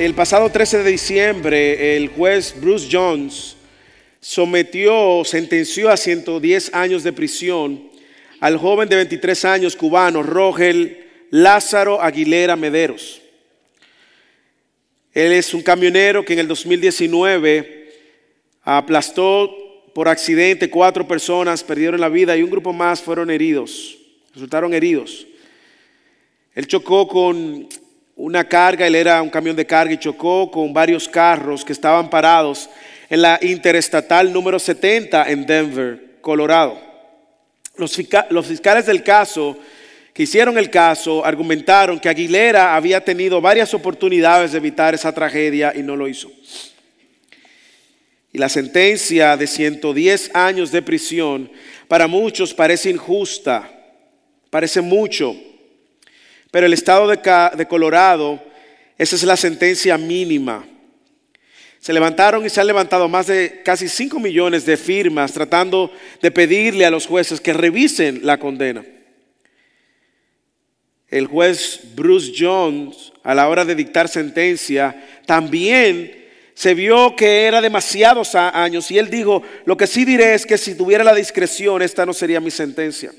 El pasado 13 de diciembre, el juez Bruce Jones sometió, sentenció a 110 años de prisión al joven de 23 años cubano, Rogel Lázaro Aguilera Mederos. Él es un camionero que en el 2019 aplastó por accidente cuatro personas, perdieron la vida y un grupo más fueron heridos, resultaron heridos. Él chocó con una carga, él era un camión de carga y chocó con varios carros que estaban parados en la interestatal número 70 en Denver, Colorado. Los, fiscales del caso que hicieron el caso argumentaron que Aguilera había tenido varias oportunidades de evitar esa tragedia y no lo hizo. Y la sentencia de 110 años de prisión para muchos parece injusta, parece mucho, pero el estado de, Colorado, esa es la sentencia mínima. Se levantaron y se han levantado más de casi 5 millones de firmas tratando de pedirle a los jueces que revisen la condena. El juez Bruce Jones, a la hora de dictar sentencia, también se vio que era demasiados años y él dijo, lo que sí diré es que si tuviera la discreción, esta no sería mi sentencia,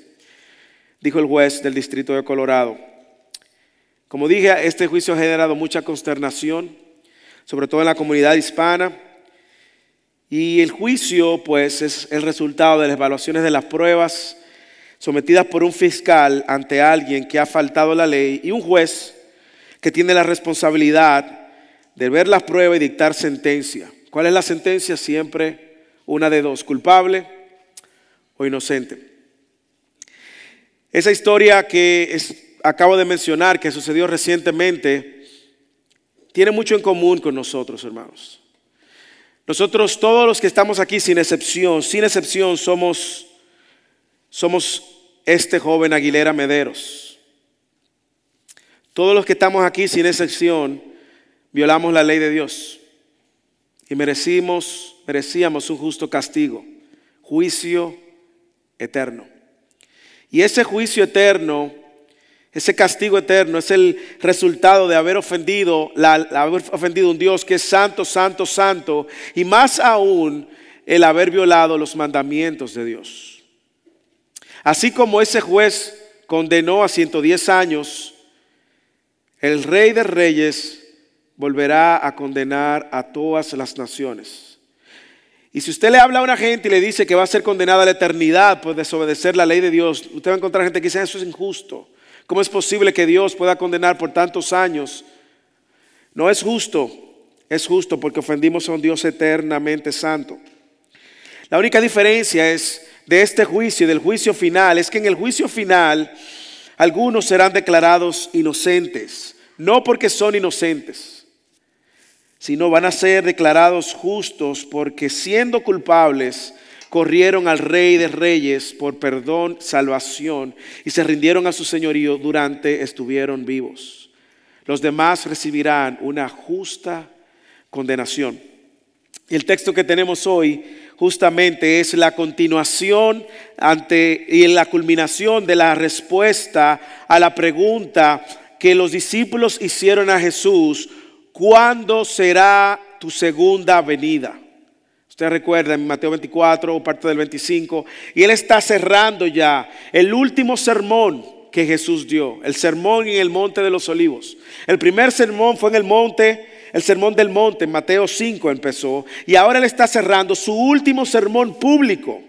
dijo el juez del distrito de Colorado. Como dije, este juicio ha generado mucha consternación, sobre todo en la comunidad hispana. Y el juicio, pues, es el resultado de las evaluaciones de las pruebas sometidas por un fiscal ante alguien que ha faltado la ley y un juez que tiene la responsabilidad de ver las pruebas y dictar sentencia. ¿Cuál es la sentencia? Siempre una de dos, culpable o inocente. Esa historia que es acabo de mencionar, que sucedió recientemente, tiene mucho en común con nosotros, hermanos. Nosotros, todos los que estamos aquí, sin excepción, sin excepción, somos, somos este joven Aguilera Mederos. Todos los que estamos aquí, sin excepción, violamos la ley de Dios y merecimos, merecíamos un justo castigo, juicio eterno. Y ese juicio eterno ese castigo eterno es el resultado de haber ofendido, haber ofendido a un Dios que es santo, santo, santo, y más aún el haber violado los mandamientos de Dios. Así como ese juez condenó a 110 años, el rey de reyes volverá a condenar a todas las naciones. Y si usted le habla a una gente y le dice que va a ser condenada a la eternidad por desobedecer la ley de Dios, usted va a encontrar gente que dice eso es injusto. ¿Cómo es posible que Dios pueda condenar por tantos años? No es justo, es justo porque ofendimos a un Dios eternamente santo. La única diferencia es de este juicio y del juicio final es que en el juicio final algunos serán declarados inocentes, no porque son inocentes, sino van a ser declarados justos porque siendo culpables corrieron al Rey de Reyes por perdón, salvación, y se rindieron a su señorío durante estuvieron vivos. Los demás recibirán una justa condenación. Y el texto que tenemos hoy justamente es la continuación ante y la culminación de la respuesta a la pregunta que los discípulos hicieron a Jesús, ¿cuándo será tu segunda venida? Usted recuerda en Mateo 24 parte del 25, y él está cerrando ya el último sermón que Jesús dio, el sermón en el monte de los olivos. El primer sermón fue en el monte, el sermón del monte, en Mateo 5 empezó, y ahora él está cerrando su último sermón público.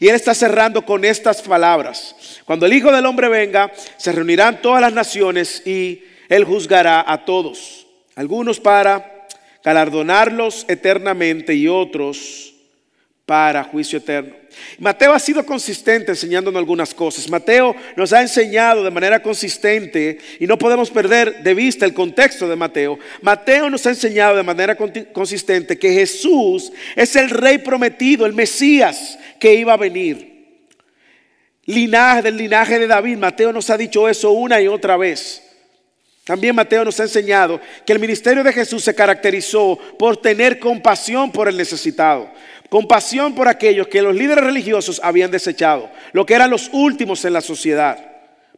Y él está cerrando con estas palabras. Cuando el Hijo del Hombre venga, se reunirán todas las naciones y él juzgará a todos. Algunos para galardonarlos eternamente y otros para juicio eterno. Mateo ha sido consistente enseñándonos algunas cosas. Mateo nos ha enseñado de manera consistente y no podemos perder de vista el contexto de Mateo. Mateo nos ha enseñado de manera consistente que Jesús es el rey prometido, el Mesías que iba a venir. Linaje del linaje de David. Mateo nos ha dicho eso una y otra vez. También Mateo nos ha enseñado que el ministerio de Jesús se caracterizó por tener compasión por el necesitado, compasión por aquellos que los líderes religiosos habían desechado, lo que eran los últimos en la sociedad.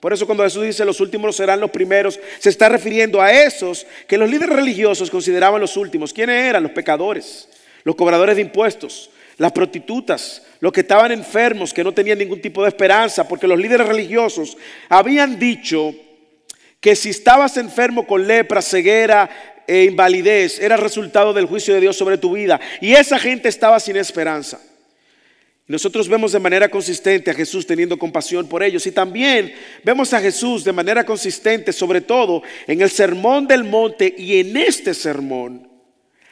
Por eso cuando Jesús dice los últimos serán los primeros, se está refiriendo a esos que los líderes religiosos consideraban los últimos. ¿Quiénes eran? Los pecadores, los cobradores de impuestos, las prostitutas, los que estaban enfermos, que no tenían ningún tipo de esperanza, porque los líderes religiosos habían dicho que si estabas enfermo con lepra, ceguera e invalidez, era resultado del juicio de Dios sobre tu vida. Y esa gente estaba sin esperanza. Nosotros vemos de manera consistente a Jesús teniendo compasión por ellos y también vemos a Jesús de manera consistente, sobre todo en el sermón del monte y en este sermón,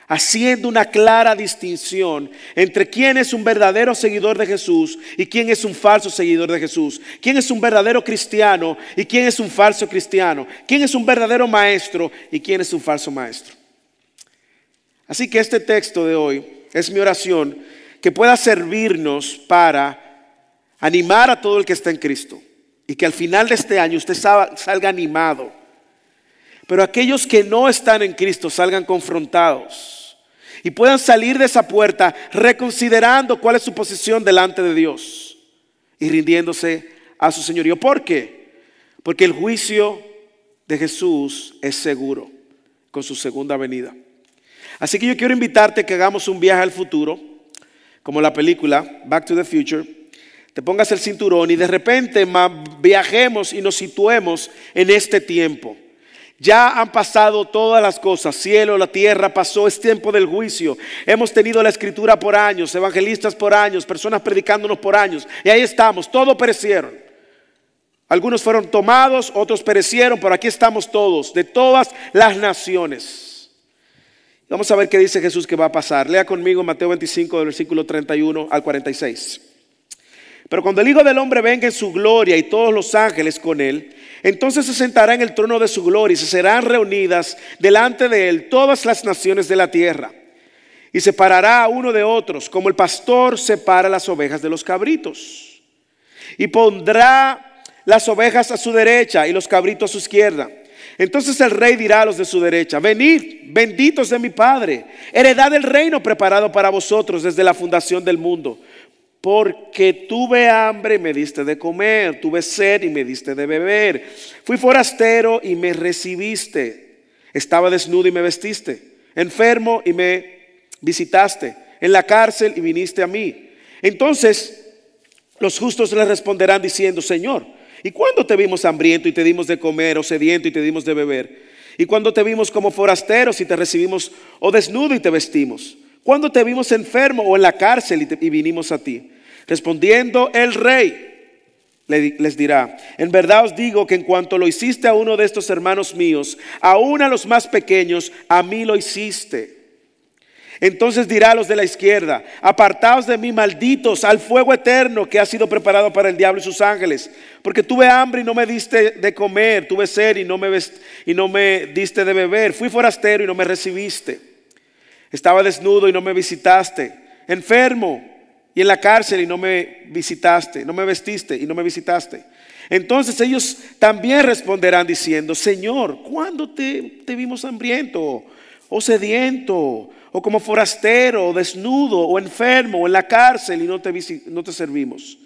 haciendo una clara distinción entre quién es un verdadero seguidor de Jesús y quién es un falso seguidor de Jesús, quién es un verdadero cristiano y quién es un falso cristiano, quién es un verdadero maestro y quién es un falso maestro. Así que este texto de hoy es mi oración que pueda servirnos para animar a todo el que está en Cristo y que al final de este año usted salga animado. Pero aquellos que no están en Cristo salgan confrontados y puedan salir de esa puerta reconsiderando cuál es su posición delante de Dios y rindiéndose a su señorío. ¿Por qué? Porque el juicio de Jesús es seguro con su segunda venida. Así que yo quiero invitarte que hagamos un viaje al futuro como la película Back to the Future, te pongas el cinturón y de repente viajemos y nos situemos en este tiempo. Ya han pasado todas las cosas, cielo, la tierra, pasó, es tiempo del juicio. Hemos tenido la escritura por años, evangelistas por años, personas predicándonos por años. Y ahí estamos, todos perecieron. Algunos fueron tomados, otros perecieron, pero aquí estamos todos, de todas las naciones. Vamos a ver qué dice Jesús que va a pasar. Lea conmigo Mateo 25, del versículo 31 al 46. Pero cuando el Hijo del Hombre venga en su gloria y todos los ángeles con él, entonces se sentará en el trono de su gloria y se serán reunidas delante de él todas las naciones de la tierra. Y separará a uno de otros, como el pastor separa las ovejas de los cabritos. Y pondrá las ovejas a su derecha y los cabritos a su izquierda. Entonces el rey dirá a los de su derecha, venid, benditos de mi Padre, heredad del reino preparado para vosotros desde la fundación del mundo. Porque tuve hambre y me diste de comer, tuve sed y me diste de beber, fui forastero y me recibiste, estaba desnudo y me vestiste, enfermo y me visitaste, en la cárcel y viniste a mí. Entonces los justos le responderán diciendo, Señor, ¿Y cuándo te vimos hambriento y te dimos de comer o sediento y te dimos de beber? ¿Y cuándo te vimos como forasteros y te recibimos o desnudo y te vestimos? ¿Cuándo te vimos enfermo o en la cárcel y, vinimos a ti? Respondiendo el rey les dirá, en verdad os digo que en cuanto lo hiciste a uno de estos hermanos míos, aún a los más pequeños, a mí lo hiciste. Entonces dirá a los de la izquierda, apartaos de mí, malditos, al fuego eterno que ha sido preparado para el diablo y sus ángeles. Porque tuve hambre y no me diste de comer, tuve sed y no me, y no me diste de beber, fui forastero y no me recibiste. Estaba desnudo y no me visitaste, enfermo y en la cárcel y no me visitaste, no me vestiste y no me visitaste. Entonces ellos también responderán diciendo, Señor, ¿cuándo te, vimos hambriento o sediento? o como forastero, o desnudo, o enfermo, o en la cárcel y no te, no te servimos.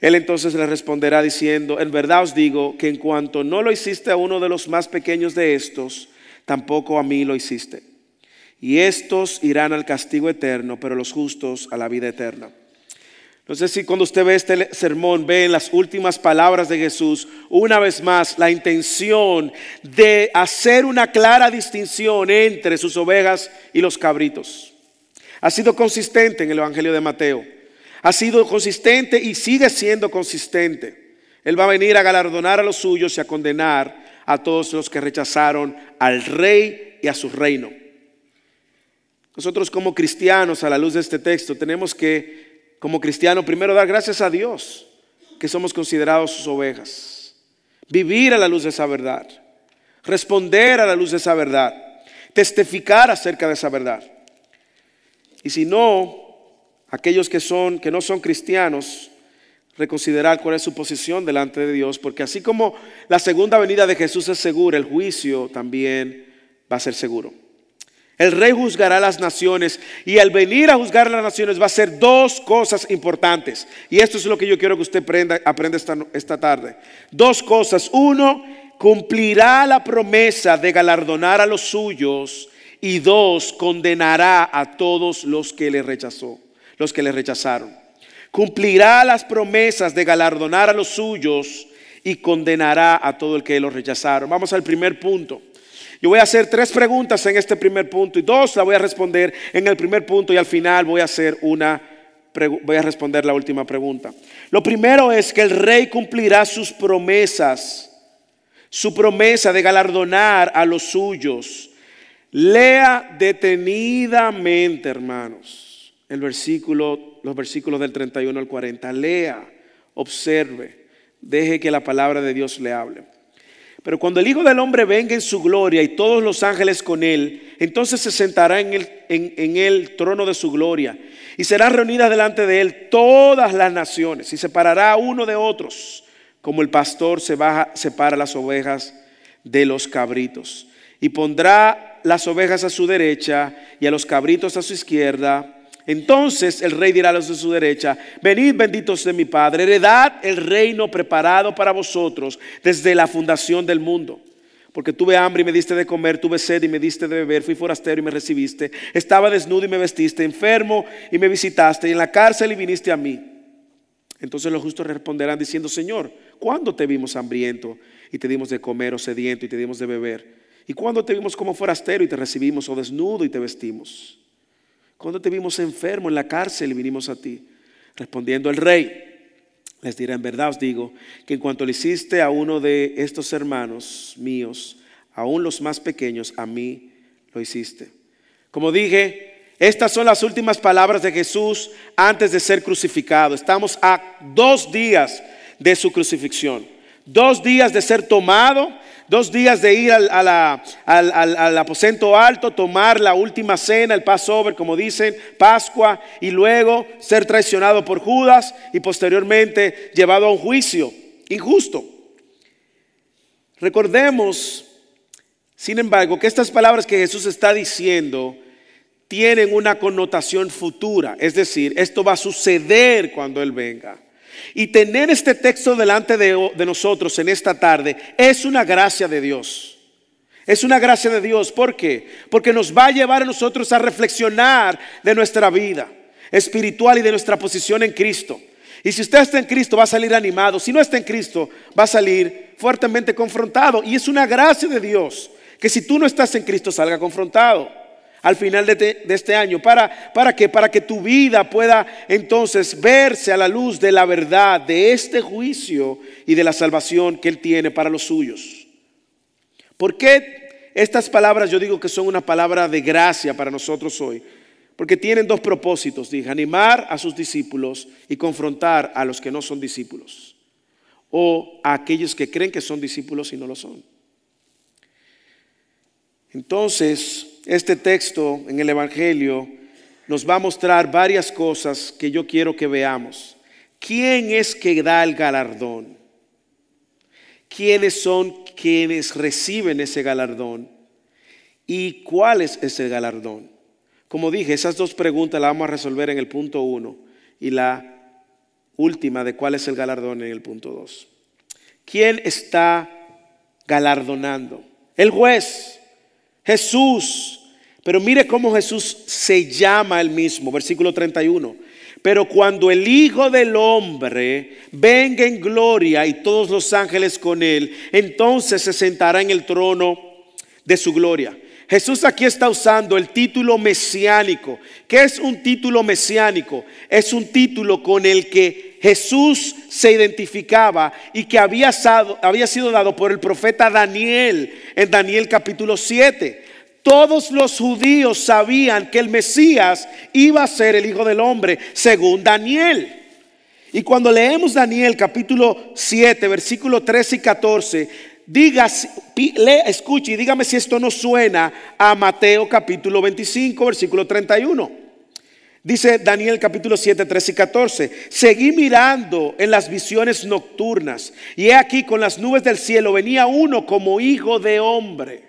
Él entonces le responderá diciendo, en verdad os digo que en cuanto no lo hiciste a uno de los más pequeños de estos, tampoco a mí lo hiciste. Y estos irán al castigo eterno, pero los justos a la vida eterna. No sé si cuando usted ve este sermón ve en las últimas palabras de Jesús una vez más la intención de hacer una clara distinción entre sus ovejas y los cabritos. Ha sido consistente en el Evangelio de Mateo. Ha sido consistente y sigue siendo consistente. Él va a venir a galardonar a los suyos y a condenar a todos los que rechazaron al rey y a su reino. Nosotros como cristianos, a la luz de este texto, tenemos que como cristiano, primero dar gracias a Dios que somos considerados sus ovejas. Vivir a la luz de esa verdad. Responder a la luz de esa verdad. Testificar acerca de esa verdad. Y si no, aquellos que son que no son cristianos, reconsiderar cuál es su posición delante de Dios, porque así como la segunda venida de Jesús es segura, el juicio también va a ser seguro. El rey juzgará las naciones y al venir a juzgar las naciones va a hacer dos cosas importantes. Y esto es lo que yo quiero que usted aprenda, esta, esta tarde. Dos cosas. Uno, cumplirá la promesa de galardonar a los suyos. Y dos, condenará a todos los que le rechazó, los que le rechazaron. Cumplirá las promesas de galardonar a los suyos y condenará a todo el que los rechazaron. Vamos al primer punto. Yo voy a hacer tres preguntas en este primer punto y dos la voy a responder en el primer punto y al final voy a hacer una voy a responder la última pregunta. Lo primero es que el rey cumplirá sus promesas, su promesa de galardonar a los suyos. Lea detenidamente, hermanos, el versículo, los versículos del 31 al 40. Lea, observe, deje que la palabra de Dios le hable. Pero cuando el Hijo del Hombre venga en su gloria y todos los ángeles con él, entonces se sentará en el, en, el trono de su gloria y serán reunidas delante de él todas las naciones y separará uno de otros, como el pastor se baja, separa las ovejas de los cabritos. Y pondrá las ovejas a su derecha y a los cabritos a su izquierda entonces el rey dirá a los de su derecha, venid benditos de mi Padre, heredad el reino preparado para vosotros desde la fundación del mundo. Porque tuve hambre y me diste de comer, tuve sed y me diste de beber, fui forastero y me recibiste, estaba desnudo y me vestiste, enfermo y me visitaste, y en la cárcel y viniste a mí. Entonces los justos responderán diciendo, Señor, ¿cuándo te vimos hambriento y te dimos de comer o sediento y te dimos de beber? ¿Y cuándo te vimos como forastero y te recibimos o desnudo y te vestimos? Cuando te vimos enfermo en la cárcel y vinimos a ti? Respondiendo el rey, les dirá, en verdad os digo, que en cuanto le hiciste a uno de estos hermanos míos, aún los más pequeños, a mí lo hiciste. Como dije, estas son las últimas palabras de Jesús antes de ser crucificado. Estamos a dos días de su crucifixión, dos días de ser tomado dos días de ir al, al, aposento alto, tomar la última cena, el Passover, como dicen, Pascua, y luego ser traicionado por Judas y posteriormente llevado a un juicio injusto. Recordemos, sin embargo, que estas palabras que Jesús está diciendo tienen una connotación futura, es decir, esto va a suceder cuando Él venga. Y tener este texto delante de, nosotros en esta tarde es una gracia de Dios. Es una gracia de Dios. ¿Por qué? Porque nos va a llevar a nosotros a reflexionar de nuestra vida espiritual y de nuestra posición en Cristo. Y si usted está en Cristo va a salir animado. Si no está en Cristo va a salir fuertemente confrontado. Y es una gracia de Dios que si tú no estás en Cristo salga confrontado al final de, este año. ¿Para, ¿Para? Para que tu vida pueda entonces verse a la luz de la verdad, de este juicio y de la salvación que Él tiene para los suyos. ¿Por qué estas palabras yo digo que son una palabra de gracia para nosotros hoy? Porque tienen dos propósitos, dije, animar a sus discípulos y confrontar a los que no son discípulos. O a aquellos que creen que son discípulos y no lo son. Entonces, este texto en el Evangelio nos va a mostrar varias cosas que yo quiero que veamos. ¿Quién es que da el galardón? ¿Quiénes son quienes reciben ese galardón? ¿Y cuál es ese galardón? Como dije, esas dos preguntas las vamos a resolver en el punto uno y la última de cuál es el galardón en el punto dos. ¿Quién está galardonando? El juez. Jesús. Pero mire cómo Jesús se llama él mismo, versículo 31. Pero cuando el Hijo del Hombre venga en gloria y todos los ángeles con él, entonces se sentará en el trono de su gloria. Jesús aquí está usando el título mesiánico. ¿Qué es un título mesiánico? Es un título con el que Jesús se identificaba y que había, sido dado por el profeta Daniel en Daniel capítulo 7. Todos los judíos sabían que el Mesías iba a ser el Hijo del Hombre, según Daniel. Y cuando leemos Daniel capítulo 7, versículo 13 y 14, diga, escuche y dígame si esto no suena a Mateo capítulo 25, versículo 31. Dice Daniel capítulo 7, 13 y 14, seguí mirando en las visiones nocturnas y he aquí con las nubes del cielo venía uno como hijo de hombre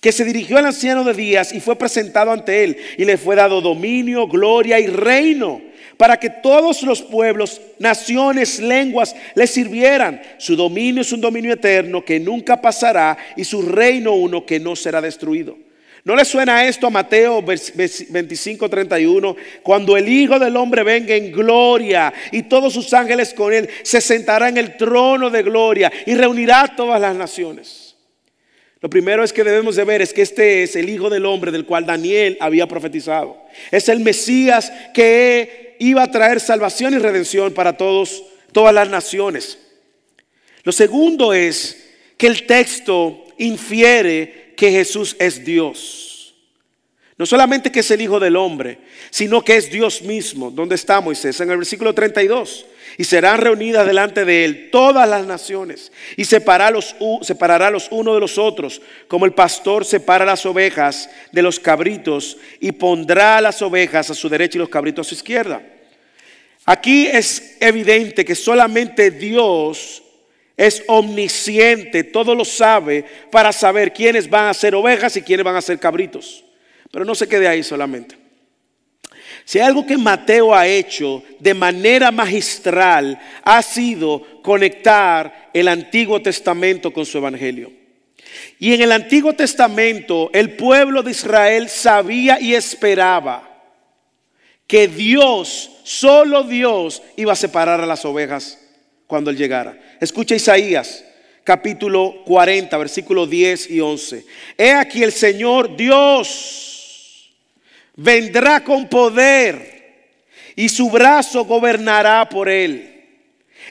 que se dirigió al anciano de días y fue presentado ante él y le fue dado dominio, gloria y reino para que todos los pueblos, naciones, lenguas le sirvieran. Su dominio es un dominio eterno que nunca pasará y su reino uno que no será destruido. ¿No le suena esto a Mateo 25, 31? Cuando el Hijo del Hombre venga en gloria y todos sus ángeles con él, se sentará en el trono de gloria y reunirá a todas las naciones. Lo primero es que debemos de ver es que este es el Hijo del Hombre del cual Daniel había profetizado. Es el Mesías que iba a traer salvación y redención para todos, todas las naciones. Lo segundo es que el texto infiere que Jesús es Dios. No solamente que es el Hijo del Hombre, sino que es Dios mismo. ¿Dónde está Moisés? En el versículo 32. Y serán reunidas delante de él todas las naciones y separará los, separará los unos de los otros, como el pastor separa las ovejas de los cabritos y pondrá las ovejas a su derecha y los cabritos a su izquierda. Aquí es evidente que solamente Dios es omnisciente, todo lo sabe para saber quiénes van a ser ovejas y quiénes van a ser cabritos. Pero no se quede ahí solamente. Si hay algo que Mateo ha hecho de manera magistral, ha sido conectar el Antiguo Testamento con su Evangelio. Y en el Antiguo Testamento el pueblo de Israel sabía y esperaba que Dios, solo Dios, iba a separar a las ovejas cuando Él llegara. Escucha Isaías capítulo 40, versículos 10 y 11. He aquí el Señor Dios vendrá con poder y su brazo gobernará por él.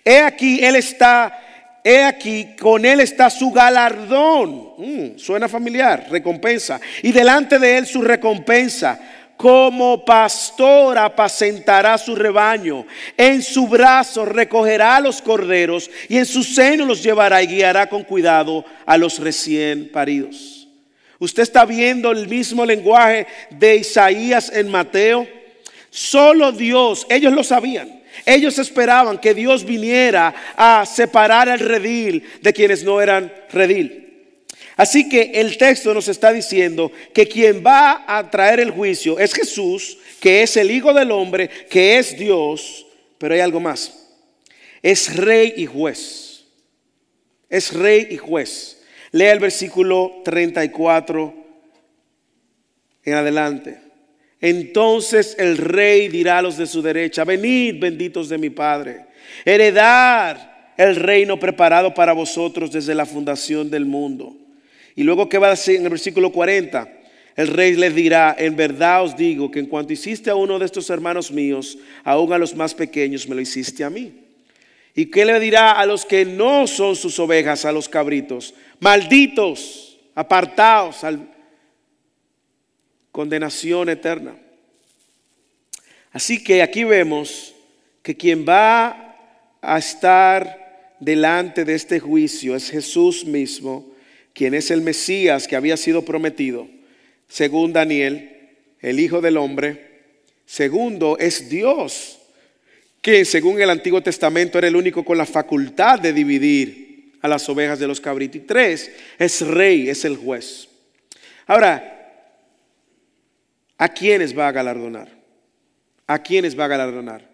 He aquí, él está, he aquí, con él está su galardón. Mm, suena familiar, recompensa. Y delante de él su recompensa. Como pastor apacentará su rebaño, en su brazo recogerá los corderos y en su seno los llevará y guiará con cuidado a los recién paridos. Usted está viendo el mismo lenguaje de Isaías en Mateo. Solo Dios, ellos lo sabían. Ellos esperaban que Dios viniera a separar el redil de quienes no eran redil. Así que el texto nos está diciendo que quien va a traer el juicio es Jesús, que es el Hijo del Hombre, que es Dios, pero hay algo más. Es rey y juez. Es rey y juez. Lea el versículo 34 en adelante. Entonces el rey dirá a los de su derecha, venid benditos de mi Padre, heredar el reino preparado para vosotros desde la fundación del mundo. Y luego que va a decir en el versículo 40, el rey les dirá, en verdad os digo que en cuanto hiciste a uno de estos hermanos míos, aún a los más pequeños me lo hiciste a mí. ¿Y qué le dirá a los que no son sus ovejas, a los cabritos? Malditos, apartados, al condenación eterna. Así que aquí vemos que quien va a estar delante de este juicio es Jesús mismo, quien es el Mesías que había sido prometido, según Daniel, el Hijo del Hombre. Segundo, es Dios que según el Antiguo Testamento era el único con la facultad de dividir a las ovejas de los cabritos. Y tres, es rey, es el juez. Ahora, ¿a quiénes va a galardonar? ¿A quiénes va a galardonar?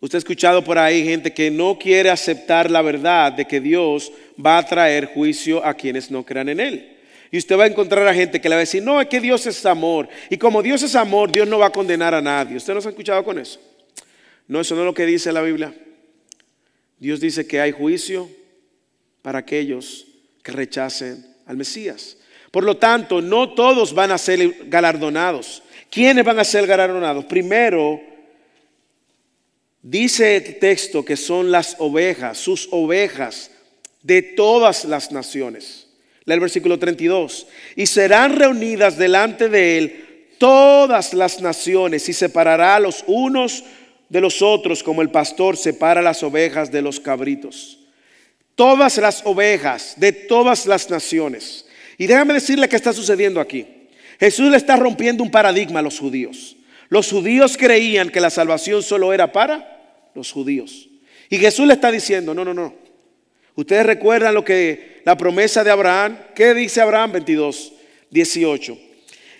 Usted ha escuchado por ahí gente que no quiere aceptar la verdad de que Dios va a traer juicio a quienes no crean en Él. Y usted va a encontrar a gente que le va a decir, no, es que Dios es amor. Y como Dios es amor, Dios no va a condenar a nadie. ¿Usted no se ha escuchado con eso? No, eso no es lo que dice la Biblia. Dios dice que hay juicio para aquellos que rechacen al Mesías. Por lo tanto, no todos van a ser galardonados. ¿Quiénes van a ser galardonados? Primero, dice el texto que son las ovejas, sus ovejas de todas las naciones. Lea el versículo 32. Y serán reunidas delante de él todas las naciones y separará a los unos de los otros como el pastor separa las ovejas de los cabritos. Todas las ovejas de todas las naciones. Y déjame decirle qué está sucediendo aquí. Jesús le está rompiendo un paradigma a los judíos. Los judíos creían que la salvación solo era para los judíos. Y Jesús le está diciendo, no, no, no. Ustedes recuerdan lo que la promesa de Abraham, ¿qué dice Abraham 22? 18.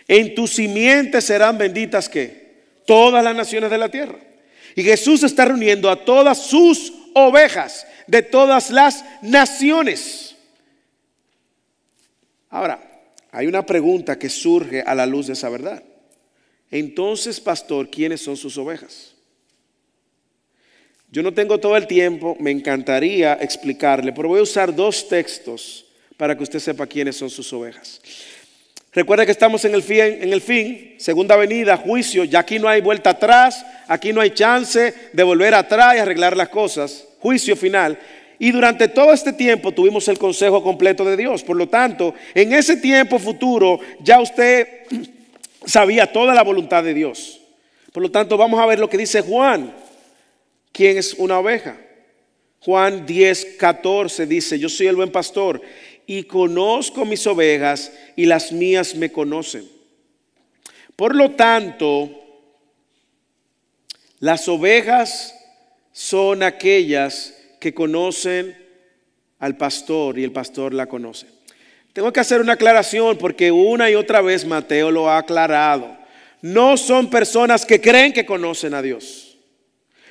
En tu simiente serán benditas que todas las naciones de la tierra. Y Jesús está reuniendo a todas sus ovejas de todas las naciones. Ahora, hay una pregunta que surge a la luz de esa verdad. Entonces, pastor, ¿quiénes son sus ovejas? Yo no tengo todo el tiempo, me encantaría explicarle, pero voy a usar dos textos para que usted sepa quiénes son sus ovejas. Recuerda que estamos en el fin, en el fin, segunda venida, juicio, ya aquí no hay vuelta atrás, aquí no hay chance de volver atrás y arreglar las cosas, juicio final. Y durante todo este tiempo tuvimos el consejo completo de Dios. Por lo tanto, en ese tiempo futuro ya usted sabía toda la voluntad de Dios. Por lo tanto, vamos a ver lo que dice Juan. ¿Quién es una oveja? Juan 10, 14 dice, yo soy el buen pastor y conozco mis ovejas y las mías me conocen. Por lo tanto, las ovejas son aquellas que conocen al pastor y el pastor la conoce. Tengo que hacer una aclaración porque una y otra vez Mateo lo ha aclarado. No son personas que creen que conocen a Dios.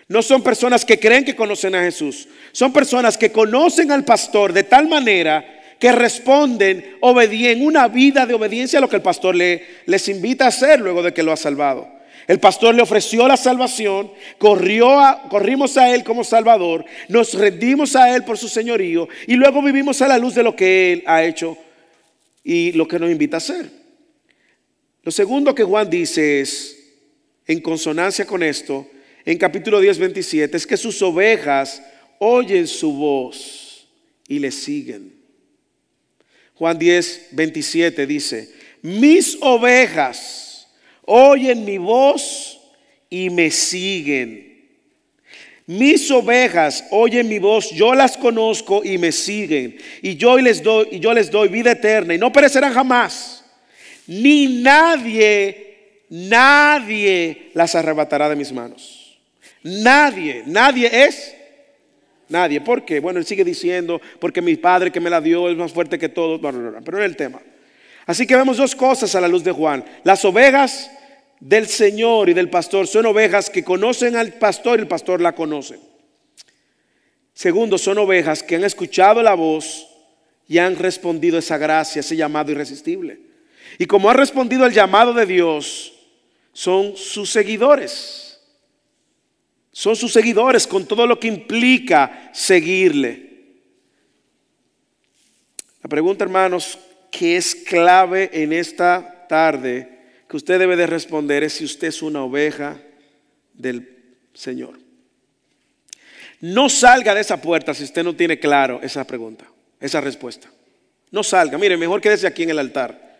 No son personas que creen que conocen a Jesús. Son personas que conocen al pastor de tal manera que responden en una vida de obediencia a lo que el pastor le, les invita a hacer luego de que lo ha salvado. El pastor le ofreció la salvación, corrió corrimos a Él como Salvador, nos rendimos a Él por su señorío y luego vivimos a la luz de lo que Él ha hecho y lo que nos invita a hacer. Lo segundo que Juan dice es, en consonancia con esto, en capítulo 10, 27, es que sus ovejas oyen su voz y le siguen. Juan 10, 27 dice, mis ovejas oyen mi voz y me siguen. Mis ovejas oyen mi voz, yo las conozco y me siguen. Y yo les doy, y yo les doy vida eterna y no perecerán jamás. Ni nadie, nadie las arrebatará de mis manos. Nadie, nadie es Nadie. ¿Por qué? Bueno, él sigue diciendo, porque mi padre que me la dio es más fuerte que todos. Pero no es el tema. Así que vemos dos cosas a la luz de Juan. Las ovejas del Señor y del pastor son ovejas que conocen al pastor y el pastor la conoce. Segundo, son ovejas que han escuchado la voz y han respondido esa gracia, ese llamado irresistible. Y como han respondido al llamado de Dios, son sus seguidores. Son sus seguidores con todo lo que implica seguirle. La pregunta, hermanos, que es clave en esta tarde que usted debe de responder es si usted es una oveja del Señor. No salga de esa puerta si usted no tiene claro esa pregunta, esa respuesta. No salga. Mire, mejor quédese aquí en el altar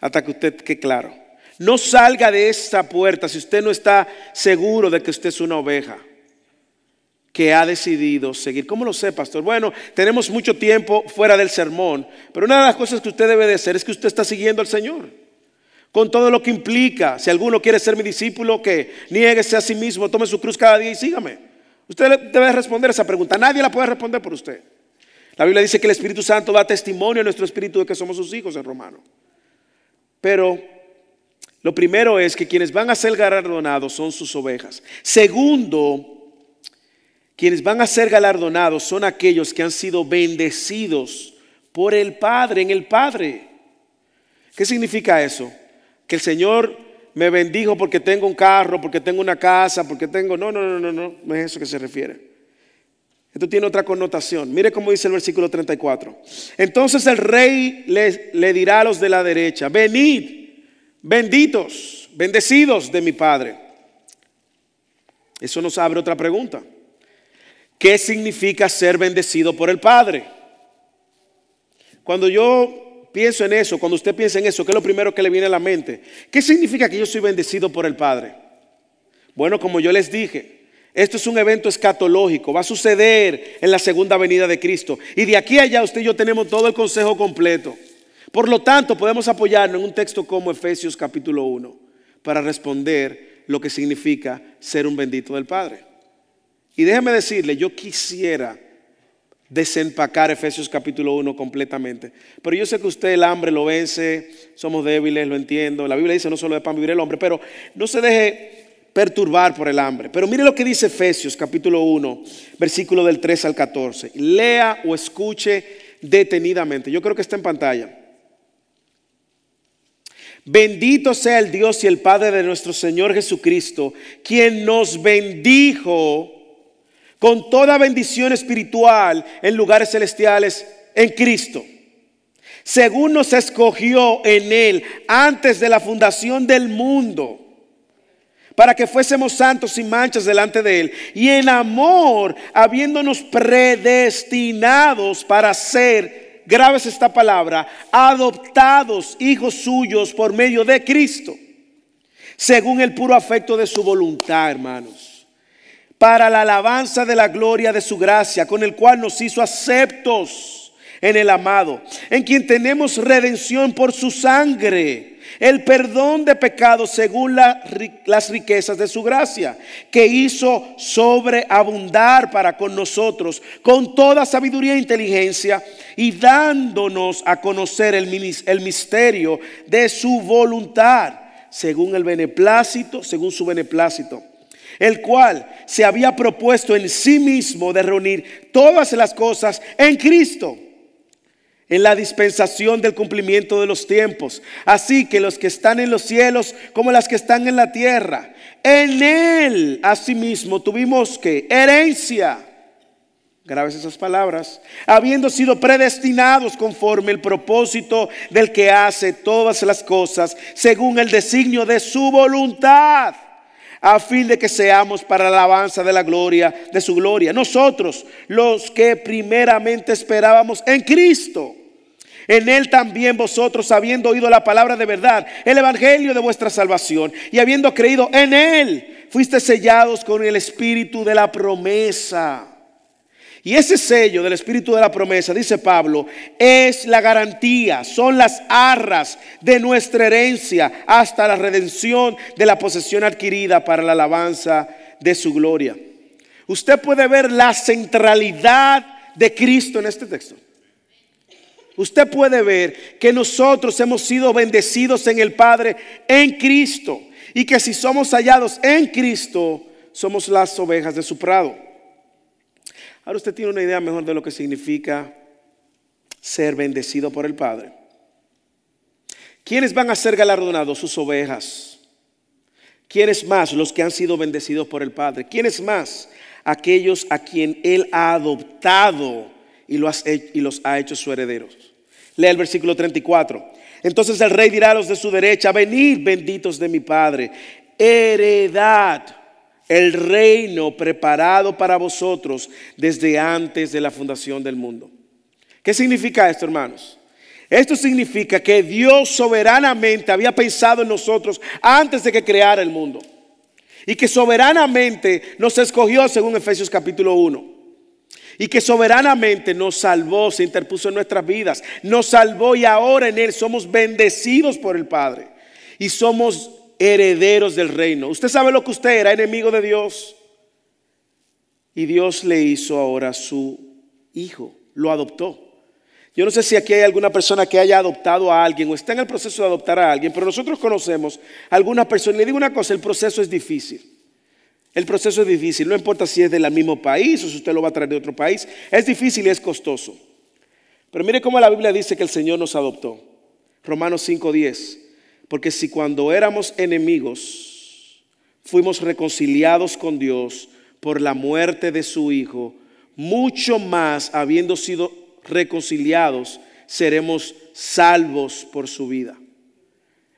hasta que usted quede claro. No salga de esa puerta si usted no está seguro de que usted es una oveja que ha decidido seguir. ¿Cómo lo sé, pastor? Bueno, tenemos mucho tiempo fuera del sermón, pero una de las cosas que usted debe de hacer es que usted está siguiendo al Señor con todo lo que implica. Si alguno quiere ser mi discípulo, que nieguese a sí mismo, tome su cruz cada día y sígame. Usted debe responder esa pregunta. Nadie la puede responder por usted. La Biblia dice que el Espíritu Santo da testimonio a nuestro espíritu de que somos sus hijos en romano. Pero lo primero es que quienes van a ser galardonados son sus ovejas. Segundo, quienes van a ser galardonados son aquellos que han sido bendecidos por el Padre, en el Padre. ¿Qué significa eso? que el Señor me bendijo porque tengo un carro, porque tengo una casa, porque tengo... No, no, no, no, no, no es eso que se refiere. Esto tiene otra connotación. Mire cómo dice el versículo 34. Entonces el rey le, le dirá a los de la derecha, venid, benditos, bendecidos de mi Padre. Eso nos abre otra pregunta. ¿Qué significa ser bendecido por el Padre? Cuando yo Pienso en eso, cuando usted piensa en eso, ¿qué es lo primero que le viene a la mente? ¿Qué significa que yo soy bendecido por el Padre? Bueno, como yo les dije, esto es un evento escatológico, va a suceder en la segunda venida de Cristo. Y de aquí a allá usted y yo tenemos todo el consejo completo. Por lo tanto, podemos apoyarnos en un texto como Efesios capítulo 1 para responder lo que significa ser un bendito del Padre. Y déjeme decirle, yo quisiera desempacar Efesios capítulo 1 completamente. Pero yo sé que usted el hambre lo vence, somos débiles, lo entiendo. La Biblia dice no solo de pan vivir el hombre, pero no se deje perturbar por el hambre. Pero mire lo que dice Efesios capítulo 1, versículo del 3 al 14. Lea o escuche detenidamente. Yo creo que está en pantalla. Bendito sea el Dios y el Padre de nuestro Señor Jesucristo, quien nos bendijo con toda bendición espiritual en lugares celestiales en Cristo. Según nos escogió en Él antes de la fundación del mundo, para que fuésemos santos sin manchas delante de Él, y en amor, habiéndonos predestinados para ser graves esta palabra, adoptados hijos suyos por medio de Cristo, según el puro afecto de su voluntad, hermanos, para la alabanza de la gloria de su gracia, con el cual nos hizo aceptos en el amado, en quien tenemos redención por su sangre el perdón de pecados según las riquezas de su gracia, que hizo sobreabundar para con nosotros con toda sabiduría e inteligencia y dándonos a conocer el, el misterio de su voluntad, según el beneplácito, según su beneplácito el cual se había propuesto en sí mismo de reunir todas las cosas en Cristo en la dispensación del cumplimiento de los tiempos. Así que los que están en los cielos como las que están en la tierra, en Él asimismo tuvimos que herencia. Graves esas palabras. Habiendo sido predestinados conforme el propósito del que hace todas las cosas, según el designio de su voluntad, a fin de que seamos para la alabanza de la gloria, de su gloria. Nosotros, los que primeramente esperábamos en Cristo en él también vosotros, habiendo oído la palabra de verdad, el evangelio de vuestra salvación, y habiendo creído en él, fuiste sellados con el espíritu de la promesa. Y ese sello del espíritu de la promesa, dice Pablo, es la garantía, son las arras de nuestra herencia hasta la redención de la posesión adquirida para la alabanza de su gloria. Usted puede ver la centralidad de Cristo en este texto usted puede ver que nosotros hemos sido bendecidos en el Padre en Cristo y que si somos hallados en Cristo, somos las ovejas de su prado. Ahora usted tiene una idea mejor de lo que significa ser bendecido por el Padre. ¿Quiénes van a ser galardonados? Sus ovejas. ¿Quiénes más? Los que han sido bendecidos por el Padre. ¿Quiénes más? Aquellos a quien Él ha adoptado y los ha hecho sus herederos. Lea el versículo 34. Entonces el rey dirá a los de su derecha, venid benditos de mi Padre, heredad el reino preparado para vosotros desde antes de la fundación del mundo. ¿Qué significa esto, hermanos? Esto significa que Dios soberanamente había pensado en nosotros antes de que creara el mundo. Y que soberanamente nos escogió según Efesios capítulo 1 y que soberanamente nos salvó, se interpuso en nuestras vidas, nos salvó y ahora en Él somos bendecidos por el Padre y somos herederos del reino. Usted sabe lo que usted era, enemigo de Dios. Y Dios le hizo ahora su hijo, lo adoptó. Yo no sé si aquí hay alguna persona que haya adoptado a alguien o está en el proceso de adoptar a alguien, pero nosotros conocemos a algunas personas. Le digo una cosa, el proceso es difícil. El proceso es difícil, no importa si es del mismo país o si usted lo va a traer de otro país, es difícil y es costoso. Pero mire cómo la Biblia dice que el Señor nos adoptó. Romanos 5:10. Porque si cuando éramos enemigos fuimos reconciliados con Dios por la muerte de su Hijo, mucho más habiendo sido reconciliados, seremos salvos por su vida.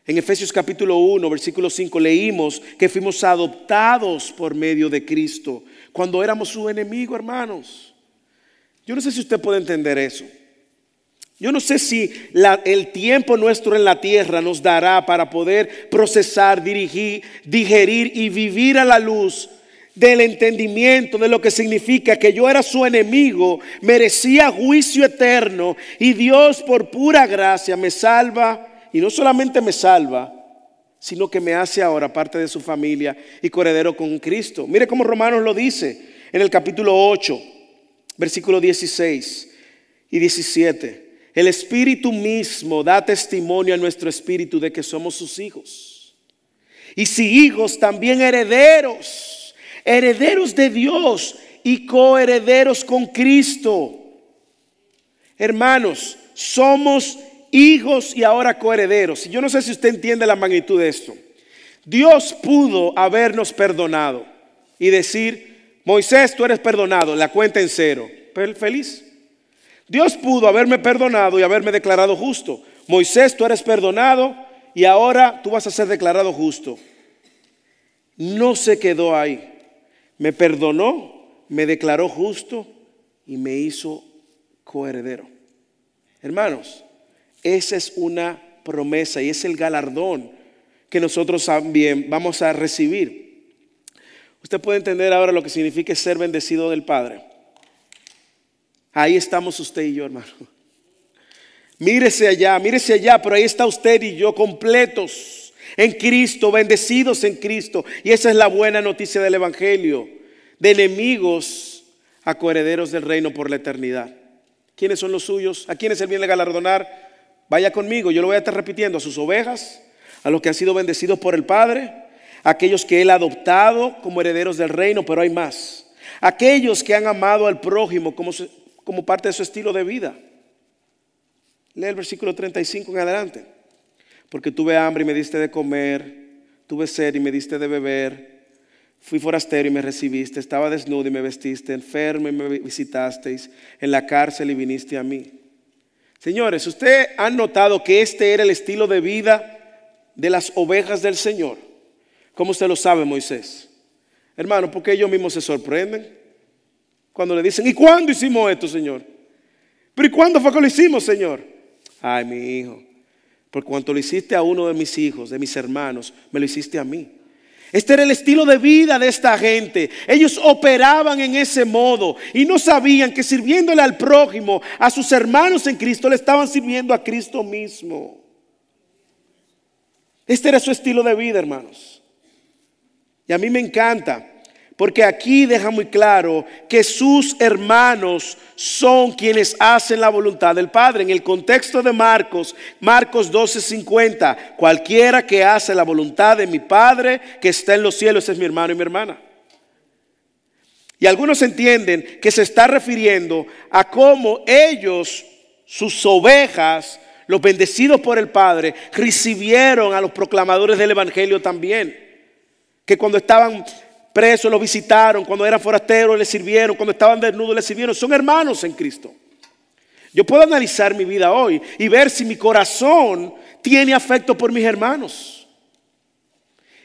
En Efesios capítulo 1, versículo 5 leímos que fuimos adoptados por medio de Cristo cuando éramos su enemigo, hermanos. Yo no sé si usted puede entender eso. Yo no sé si el tiempo nuestro en la tierra nos dará para poder procesar, dirigir, digerir y vivir a la luz del entendimiento de lo que significa que yo era su enemigo, merecía juicio eterno y Dios por pura gracia me salva y no solamente me salva, sino que me hace ahora parte de su familia y corredero con Cristo. Mire cómo Romanos lo dice en el capítulo 8, Versículo 16 y 17. El Espíritu mismo da testimonio a nuestro espíritu de que somos sus hijos. Y si hijos, también herederos, herederos de Dios y coherederos con Cristo. Hermanos, somos hijos y ahora coherederos. Yo no sé si usted entiende la magnitud de esto. Dios pudo habernos perdonado y decir, Moisés, tú eres perdonado, la cuenta en cero. Feliz. Dios pudo haberme perdonado y haberme declarado justo. Moisés, tú eres perdonado y ahora tú vas a ser declarado justo. No se quedó ahí. Me perdonó, me declaró justo y me hizo coheredero. Hermanos, esa es una promesa y es el galardón que nosotros también vamos a recibir. Usted puede entender ahora lo que significa ser bendecido del Padre. Ahí estamos usted y yo, hermano. Mírese allá, mírese allá, pero ahí está usted y yo completos en Cristo, bendecidos en Cristo. Y esa es la buena noticia del Evangelio, de enemigos a coherederos del reino por la eternidad. ¿Quiénes son los suyos? ¿A quiénes Él viene a galardonar? Vaya conmigo, yo lo voy a estar repitiendo, a sus ovejas, a los que han sido bendecidos por el Padre, a aquellos que Él ha adoptado como herederos del reino, pero hay más. Aquellos que han amado al prójimo como, como parte de su estilo de vida. Lee el versículo 35 en adelante. Porque tuve hambre y me diste de comer, tuve sed y me diste de beber, fui forastero y me recibiste, estaba desnudo y me vestiste, enfermo y me visitasteis, en la cárcel y viniste a mí. Señores, ¿usted ha notado que este era el estilo de vida de las ovejas del Señor? ¿Cómo usted lo sabe, Moisés? Hermano, porque ellos mismos se sorprenden. Cuando le dicen, ¿y cuándo hicimos esto, Señor? Pero ¿y cuándo fue que lo hicimos, Señor? Ay, mi hijo, por cuanto lo hiciste a uno de mis hijos, de mis hermanos, me lo hiciste a mí. Este era el estilo de vida de esta gente. Ellos operaban en ese modo y no sabían que sirviéndole al prójimo, a sus hermanos en Cristo, le estaban sirviendo a Cristo mismo. Este era su estilo de vida, hermanos. Y a mí me encanta porque aquí deja muy claro que sus hermanos son quienes hacen la voluntad del Padre. En el contexto de Marcos, Marcos 12:50, cualquiera que hace la voluntad de mi Padre que está en los cielos es mi hermano y mi hermana. Y algunos entienden que se está refiriendo a cómo ellos, sus ovejas, los bendecidos por el Padre, recibieron a los proclamadores del Evangelio también. Que cuando estaban presos lo visitaron, cuando eran forasteros le sirvieron, cuando estaban desnudos le sirvieron. Son hermanos en Cristo. Yo puedo analizar mi vida hoy y ver si mi corazón tiene afecto por mis hermanos.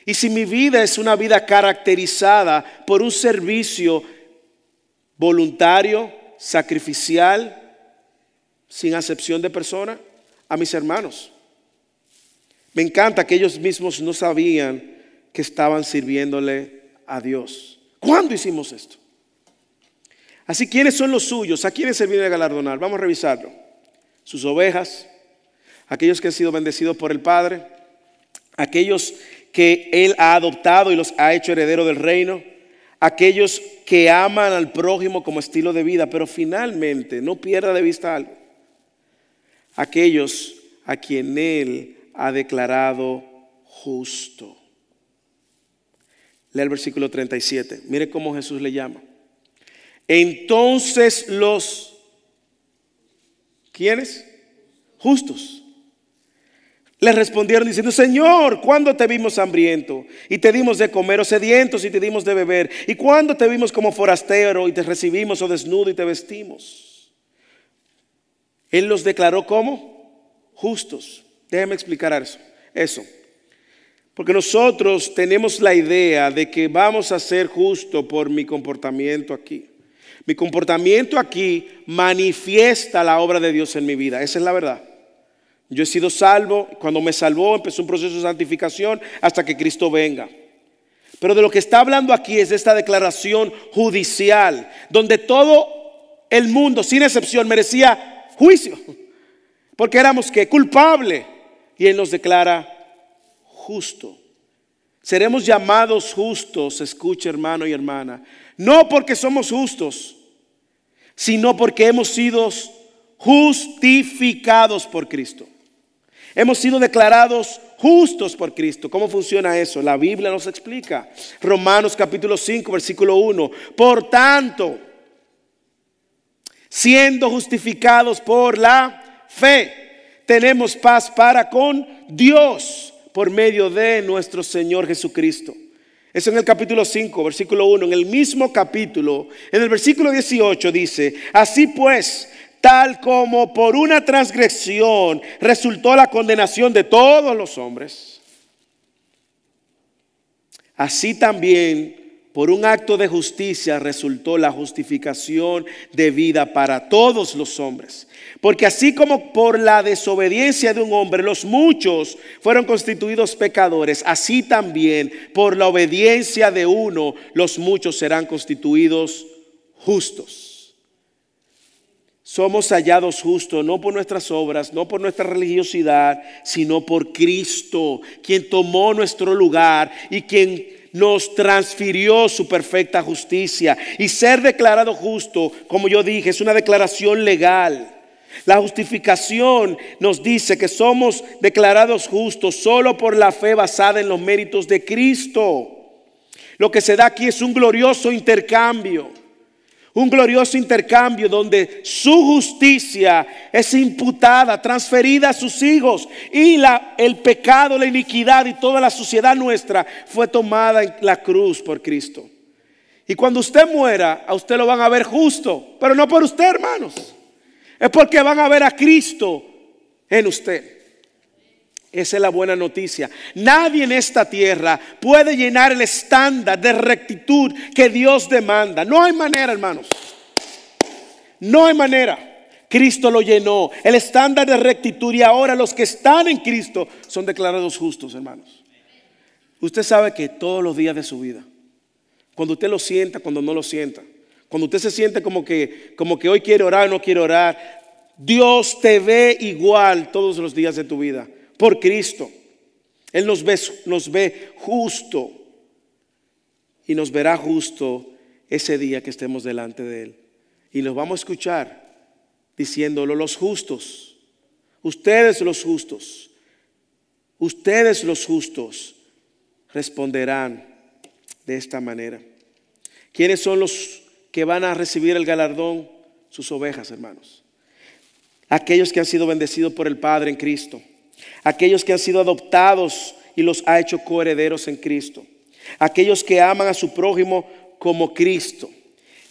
Y si mi vida es una vida caracterizada por un servicio voluntario, sacrificial, sin acepción de persona, a mis hermanos. Me encanta que ellos mismos no sabían que estaban sirviéndole a Dios. ¿Cuándo hicimos esto? Así, ¿quiénes son los suyos? ¿A quiénes se viene a galardonar? Vamos a revisarlo. Sus ovejas, aquellos que han sido bendecidos por el Padre, aquellos que Él ha adoptado y los ha hecho heredero del reino, aquellos que aman al prójimo como estilo de vida, pero finalmente, no pierda de vista algo, aquellos a quien Él ha declarado justo. Lea el versículo 37. Mire cómo Jesús le llama. Entonces los, ¿quiénes? Justos. Le respondieron diciendo, Señor, ¿cuándo te vimos hambriento y te dimos de comer o sedientos y te dimos de beber? ¿Y cuándo te vimos como forastero y te recibimos o desnudo y te vestimos? Él los declaró como justos. Déjeme explicar eso. Eso. Porque nosotros tenemos la idea de que vamos a ser justo por mi comportamiento aquí. Mi comportamiento aquí manifiesta la obra de Dios en mi vida. Esa es la verdad. Yo he sido salvo. Cuando me salvó empezó un proceso de santificación hasta que Cristo venga. Pero de lo que está hablando aquí es de esta declaración judicial, donde todo el mundo, sin excepción, merecía juicio. Porque éramos que culpable. Y Él nos declara justo. Seremos llamados justos, escucha hermano y hermana, no porque somos justos, sino porque hemos sido justificados por Cristo. Hemos sido declarados justos por Cristo. ¿Cómo funciona eso? La Biblia nos explica. Romanos capítulo 5, versículo 1. Por tanto, siendo justificados por la fe, tenemos paz para con Dios por medio de nuestro Señor Jesucristo. Eso en el capítulo 5, versículo 1. En el mismo capítulo, en el versículo 18 dice, así pues, tal como por una transgresión resultó la condenación de todos los hombres, así también por un acto de justicia resultó la justificación de vida para todos los hombres. Porque así como por la desobediencia de un hombre los muchos fueron constituidos pecadores, así también por la obediencia de uno los muchos serán constituidos justos somos hallados justos no por nuestras obras, no por nuestra religiosidad, sino por Cristo, quien tomó nuestro lugar y quien nos transfirió su perfecta justicia. Y ser declarado justo, como yo dije, es una declaración legal. La justificación nos dice que somos declarados justos solo por la fe basada en los méritos de Cristo. Lo que se da aquí es un glorioso intercambio. Un glorioso intercambio donde su justicia es imputada, transferida a sus hijos y la, el pecado, la iniquidad y toda la sociedad nuestra fue tomada en la cruz por Cristo. Y cuando usted muera, a usted lo van a ver justo, pero no por usted, hermanos. Es porque van a ver a Cristo en usted. Esa es la buena noticia. Nadie en esta tierra puede llenar el estándar de rectitud que Dios demanda. No hay manera, hermanos. No hay manera. Cristo lo llenó, el estándar de rectitud y ahora los que están en Cristo son declarados justos, hermanos. Usted sabe que todos los días de su vida, cuando usted lo sienta, cuando no lo sienta, cuando usted se siente como que, como que hoy quiere orar o no quiere orar, Dios te ve igual todos los días de tu vida por Cristo. Él nos ve, nos ve justo y nos verá justo ese día que estemos delante de Él. Y nos vamos a escuchar diciéndolo los justos, ustedes los justos, ustedes los justos responderán de esta manera. ¿Quiénes son los que van a recibir el galardón? Sus ovejas, hermanos. Aquellos que han sido bendecidos por el Padre en Cristo aquellos que han sido adoptados y los ha hecho coherederos en Cristo, aquellos que aman a su prójimo como Cristo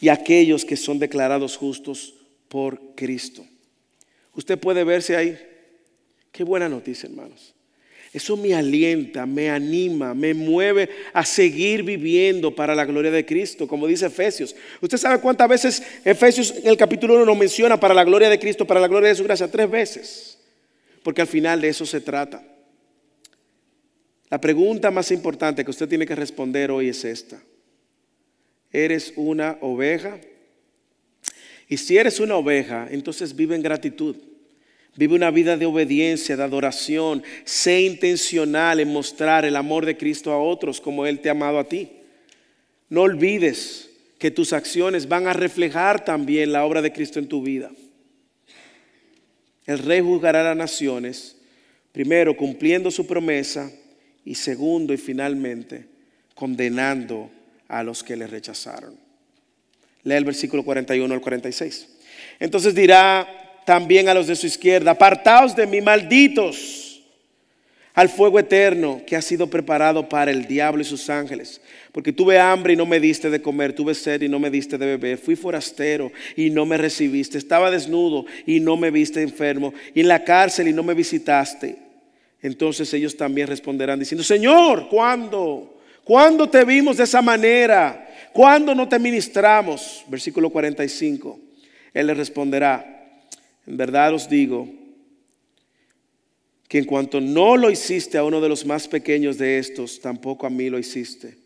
y aquellos que son declarados justos por Cristo. Usted puede verse ahí. Qué buena noticia, hermanos. Eso me alienta, me anima, me mueve a seguir viviendo para la gloria de Cristo, como dice Efesios. Usted sabe cuántas veces Efesios en el capítulo 1 nos menciona para la gloria de Cristo, para la gloria de su gracia, tres veces porque al final de eso se trata. La pregunta más importante que usted tiene que responder hoy es esta. ¿Eres una oveja? Y si eres una oveja, entonces vive en gratitud. Vive una vida de obediencia, de adoración. Sé intencional en mostrar el amor de Cristo a otros como Él te ha amado a ti. No olvides que tus acciones van a reflejar también la obra de Cristo en tu vida. El rey juzgará a las naciones, primero cumpliendo su promesa y segundo y finalmente condenando a los que le rechazaron. Lee el versículo 41 al 46. Entonces dirá también a los de su izquierda, apartaos de mí, malditos al fuego eterno que ha sido preparado para el diablo y sus ángeles. Porque tuve hambre y no me diste de comer, tuve sed y no me diste de beber, fui forastero y no me recibiste, estaba desnudo y no me viste enfermo, y en la cárcel y no me visitaste. Entonces ellos también responderán diciendo, Señor, ¿cuándo? ¿Cuándo te vimos de esa manera? ¿Cuándo no te ministramos? Versículo 45. Él le responderá, en verdad os digo, que en cuanto no lo hiciste a uno de los más pequeños de estos, tampoco a mí lo hiciste.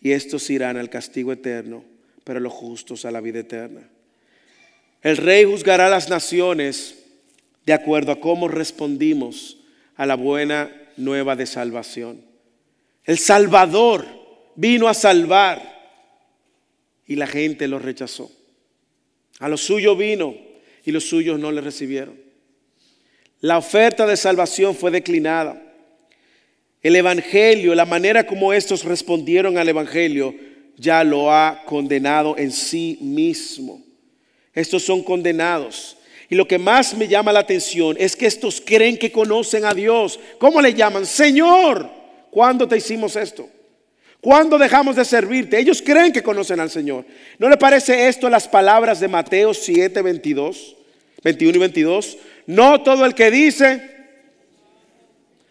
Y estos irán al castigo eterno, pero los justos a la vida eterna. El rey juzgará a las naciones de acuerdo a cómo respondimos a la buena nueva de salvación. El Salvador vino a salvar y la gente lo rechazó. A lo suyo vino y los suyos no le recibieron. La oferta de salvación fue declinada. El Evangelio, la manera como estos respondieron al Evangelio, ya lo ha condenado en sí mismo. Estos son condenados. Y lo que más me llama la atención es que estos creen que conocen a Dios. ¿Cómo le llaman? Señor, ¿cuándo te hicimos esto? ¿Cuándo dejamos de servirte? Ellos creen que conocen al Señor. ¿No le parece esto las palabras de Mateo 7, 22, 21 y 22? No todo el que dice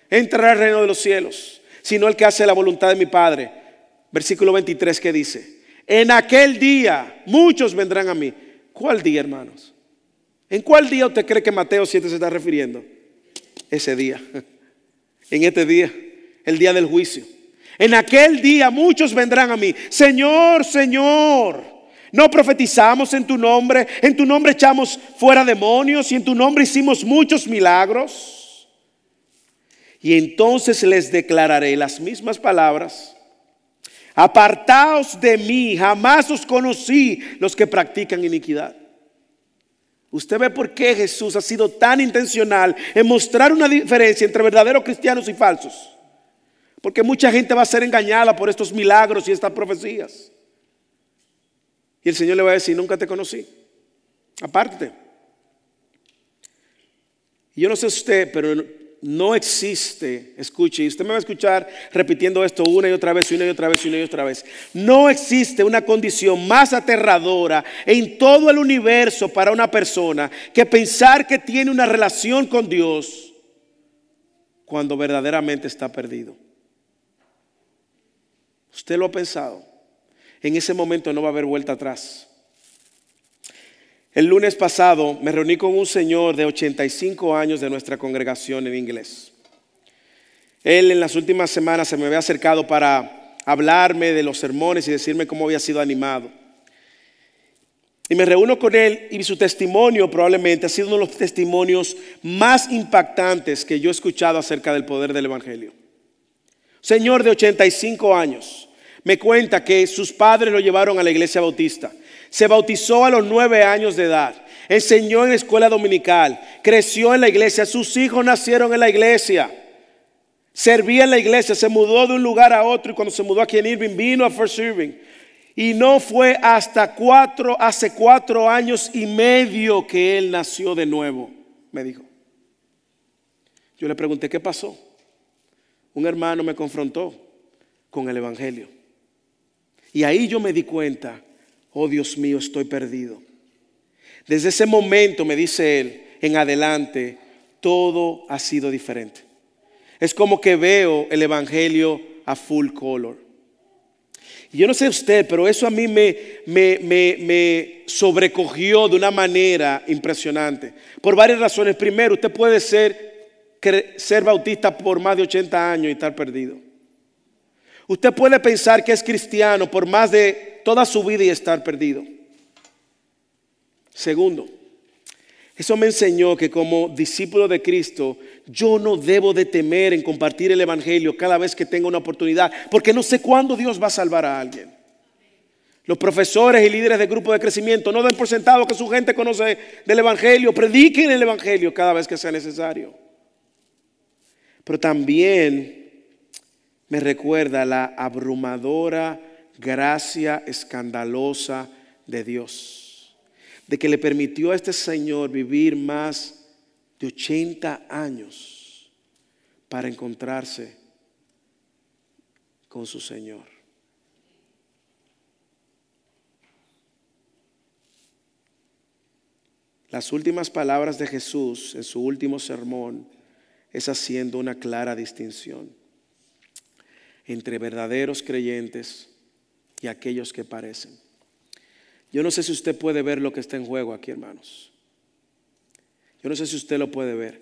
entrará al reino de los cielos, sino el que hace la voluntad de mi Padre. Versículo 23 que dice, en aquel día muchos vendrán a mí. ¿Cuál día, hermanos? ¿En cuál día usted cree que Mateo 7 se está refiriendo? Ese día. En este día, el día del juicio. En aquel día muchos vendrán a mí. Señor, Señor, no profetizamos en tu nombre. En tu nombre echamos fuera demonios y en tu nombre hicimos muchos milagros. Y entonces les declararé las mismas palabras. Apartaos de mí, jamás os conocí los que practican iniquidad. Usted ve por qué Jesús ha sido tan intencional en mostrar una diferencia entre verdaderos cristianos y falsos. Porque mucha gente va a ser engañada por estos milagros y estas profecías. Y el Señor le va a decir, nunca te conocí. Apártate. Y yo no sé usted, pero no existe, escuche, y usted me va a escuchar repitiendo esto una y otra vez, una y otra vez, una y otra vez. No existe una condición más aterradora en todo el universo para una persona que pensar que tiene una relación con Dios cuando verdaderamente está perdido. Usted lo ha pensado. En ese momento no va a haber vuelta atrás. El lunes pasado me reuní con un señor de 85 años de nuestra congregación en inglés. Él en las últimas semanas se me había acercado para hablarme de los sermones y decirme cómo había sido animado. Y me reúno con él y su testimonio probablemente ha sido uno de los testimonios más impactantes que yo he escuchado acerca del poder del Evangelio. Señor de 85 años me cuenta que sus padres lo llevaron a la iglesia bautista. Se bautizó a los nueve años de edad. Enseñó en la escuela dominical. Creció en la iglesia. Sus hijos nacieron en la iglesia. Servía en la iglesia. Se mudó de un lugar a otro. Y cuando se mudó aquí en Irving, vino a First Irving. Y no fue hasta cuatro, hace cuatro años y medio que él nació de nuevo, me dijo. Yo le pregunté, ¿qué pasó? Un hermano me confrontó con el Evangelio. Y ahí yo me di cuenta, oh Dios mío, estoy perdido. Desde ese momento, me dice él, en adelante, todo ha sido diferente. Es como que veo el Evangelio a full color. Y yo no sé usted, pero eso a mí me, me, me, me sobrecogió de una manera impresionante. Por varias razones. Primero, usted puede ser ser bautista por más de 80 años y estar perdido. Usted puede pensar que es cristiano por más de toda su vida y estar perdido. Segundo, eso me enseñó que como discípulo de Cristo, yo no debo de temer en compartir el Evangelio cada vez que tenga una oportunidad, porque no sé cuándo Dios va a salvar a alguien. Los profesores y líderes de grupo de crecimiento no den por sentado que su gente conoce del Evangelio, prediquen el Evangelio cada vez que sea necesario. Pero también me recuerda la abrumadora gracia escandalosa de Dios, de que le permitió a este Señor vivir más de 80 años para encontrarse con su Señor. Las últimas palabras de Jesús en su último sermón es haciendo una clara distinción entre verdaderos creyentes y aquellos que parecen. Yo no sé si usted puede ver lo que está en juego aquí, hermanos. Yo no sé si usted lo puede ver,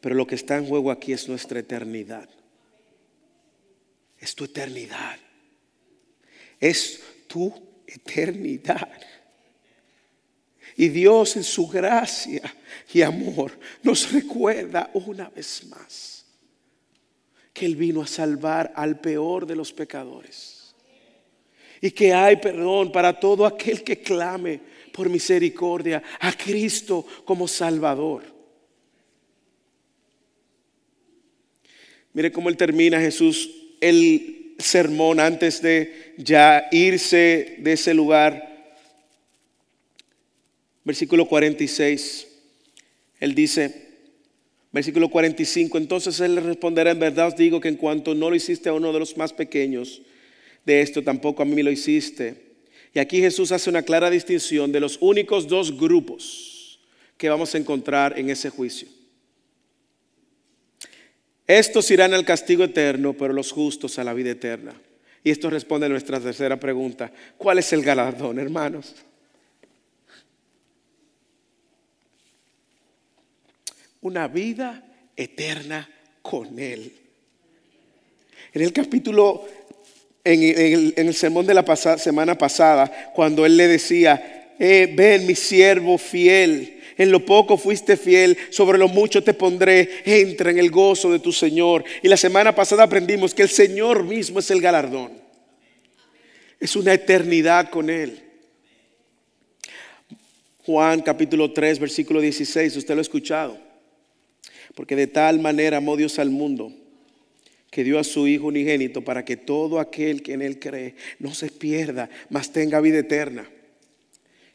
pero lo que está en juego aquí es nuestra eternidad. Es tu eternidad. Es tu eternidad. Y Dios en su gracia y amor nos recuerda una vez más que Él vino a salvar al peor de los pecadores. Y que hay perdón para todo aquel que clame por misericordia a Cristo como Salvador. Mire cómo él termina Jesús el sermón antes de ya irse de ese lugar. Versículo 46. Él dice, versículo 45, entonces él le responderá, en verdad os digo que en cuanto no lo hiciste a uno de los más pequeños, de esto tampoco a mí lo hiciste. Y aquí Jesús hace una clara distinción de los únicos dos grupos que vamos a encontrar en ese juicio. Estos irán al castigo eterno, pero los justos a la vida eterna. Y esto responde a nuestra tercera pregunta. ¿Cuál es el galardón, hermanos? Una vida eterna con Él. En el capítulo en, el, sermón de la semana pasada, cuando él le decía, eh, ven mi siervo fiel, en lo poco fuiste fiel, sobre lo mucho te pondré, entra en el gozo de tu Señor. Y la semana pasada aprendimos que el Señor mismo es el galardón. Es una eternidad con Él. Juan capítulo 3, versículo 16, usted lo ha escuchado. Porque de tal manera amó Dios al mundo que dio a su Hijo unigénito para que todo aquel que en Él cree no se pierda, mas tenga vida eterna.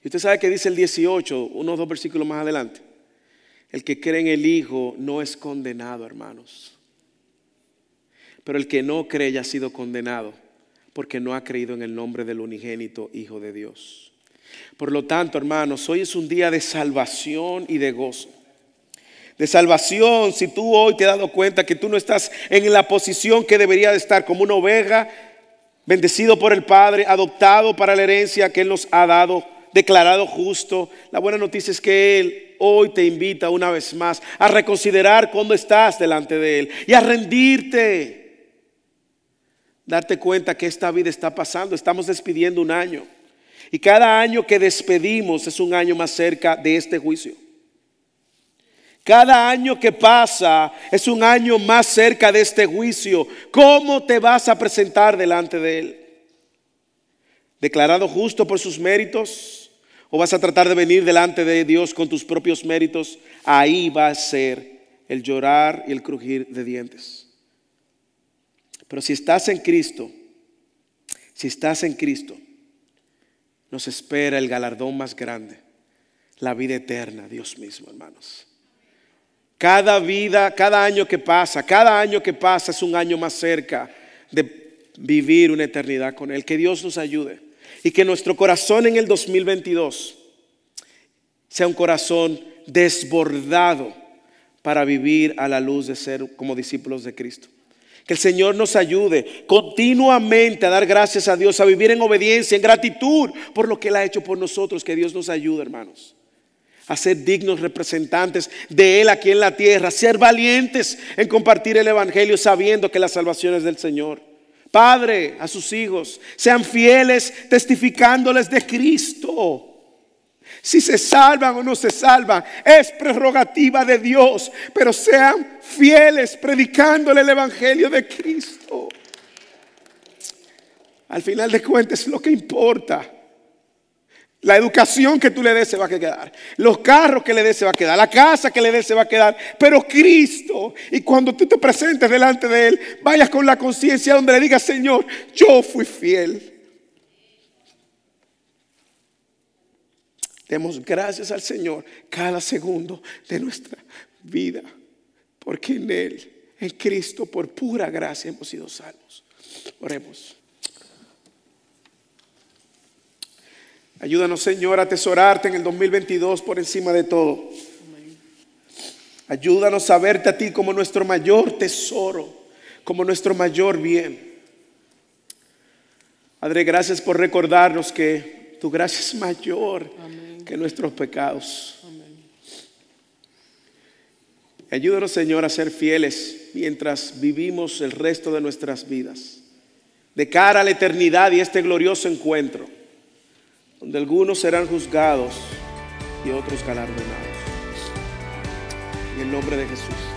Y usted sabe que dice el 18, unos dos versículos más adelante. El que cree en el Hijo no es condenado, hermanos. Pero el que no cree ya ha sido condenado porque no ha creído en el nombre del unigénito Hijo de Dios. Por lo tanto, hermanos, hoy es un día de salvación y de gozo de salvación, si tú hoy te has dado cuenta que tú no estás en la posición que debería de estar como una oveja, bendecido por el Padre, adoptado para la herencia que Él nos ha dado, declarado justo. La buena noticia es que Él hoy te invita una vez más a reconsiderar cómo estás delante de Él y a rendirte. Darte cuenta que esta vida está pasando, estamos despidiendo un año. Y cada año que despedimos es un año más cerca de este juicio. Cada año que pasa es un año más cerca de este juicio. ¿Cómo te vas a presentar delante de Él? ¿Declarado justo por sus méritos? ¿O vas a tratar de venir delante de Dios con tus propios méritos? Ahí va a ser el llorar y el crujir de dientes. Pero si estás en Cristo, si estás en Cristo, nos espera el galardón más grande, la vida eterna, Dios mismo, hermanos. Cada vida, cada año que pasa, cada año que pasa es un año más cerca de vivir una eternidad con Él. Que Dios nos ayude y que nuestro corazón en el 2022 sea un corazón desbordado para vivir a la luz de ser como discípulos de Cristo. Que el Señor nos ayude continuamente a dar gracias a Dios, a vivir en obediencia, en gratitud por lo que Él ha hecho por nosotros. Que Dios nos ayude, hermanos a ser dignos representantes de Él aquí en la tierra, ser valientes en compartir el Evangelio sabiendo que la salvación es del Señor. Padre, a sus hijos, sean fieles testificándoles de Cristo. Si se salvan o no se salvan, es prerrogativa de Dios, pero sean fieles predicándole el Evangelio de Cristo. Al final de cuentas lo que importa. La educación que tú le des se va a quedar. Los carros que le des se va a quedar. La casa que le des se va a quedar. Pero Cristo, y cuando tú te presentes delante de Él, vayas con la conciencia donde le digas, Señor, yo fui fiel. Demos gracias al Señor cada segundo de nuestra vida. Porque en Él, en Cristo, por pura gracia hemos sido salvos. Oremos. Ayúdanos, Señor, a atesorarte en el 2022 por encima de todo. Ayúdanos a verte a ti como nuestro mayor tesoro, como nuestro mayor bien. Padre, gracias por recordarnos que tu gracia es mayor que nuestros pecados. Ayúdanos, Señor, a ser fieles mientras vivimos el resto de nuestras vidas, de cara a la eternidad y este glorioso encuentro donde algunos serán juzgados y otros galardonados. En el nombre de Jesús.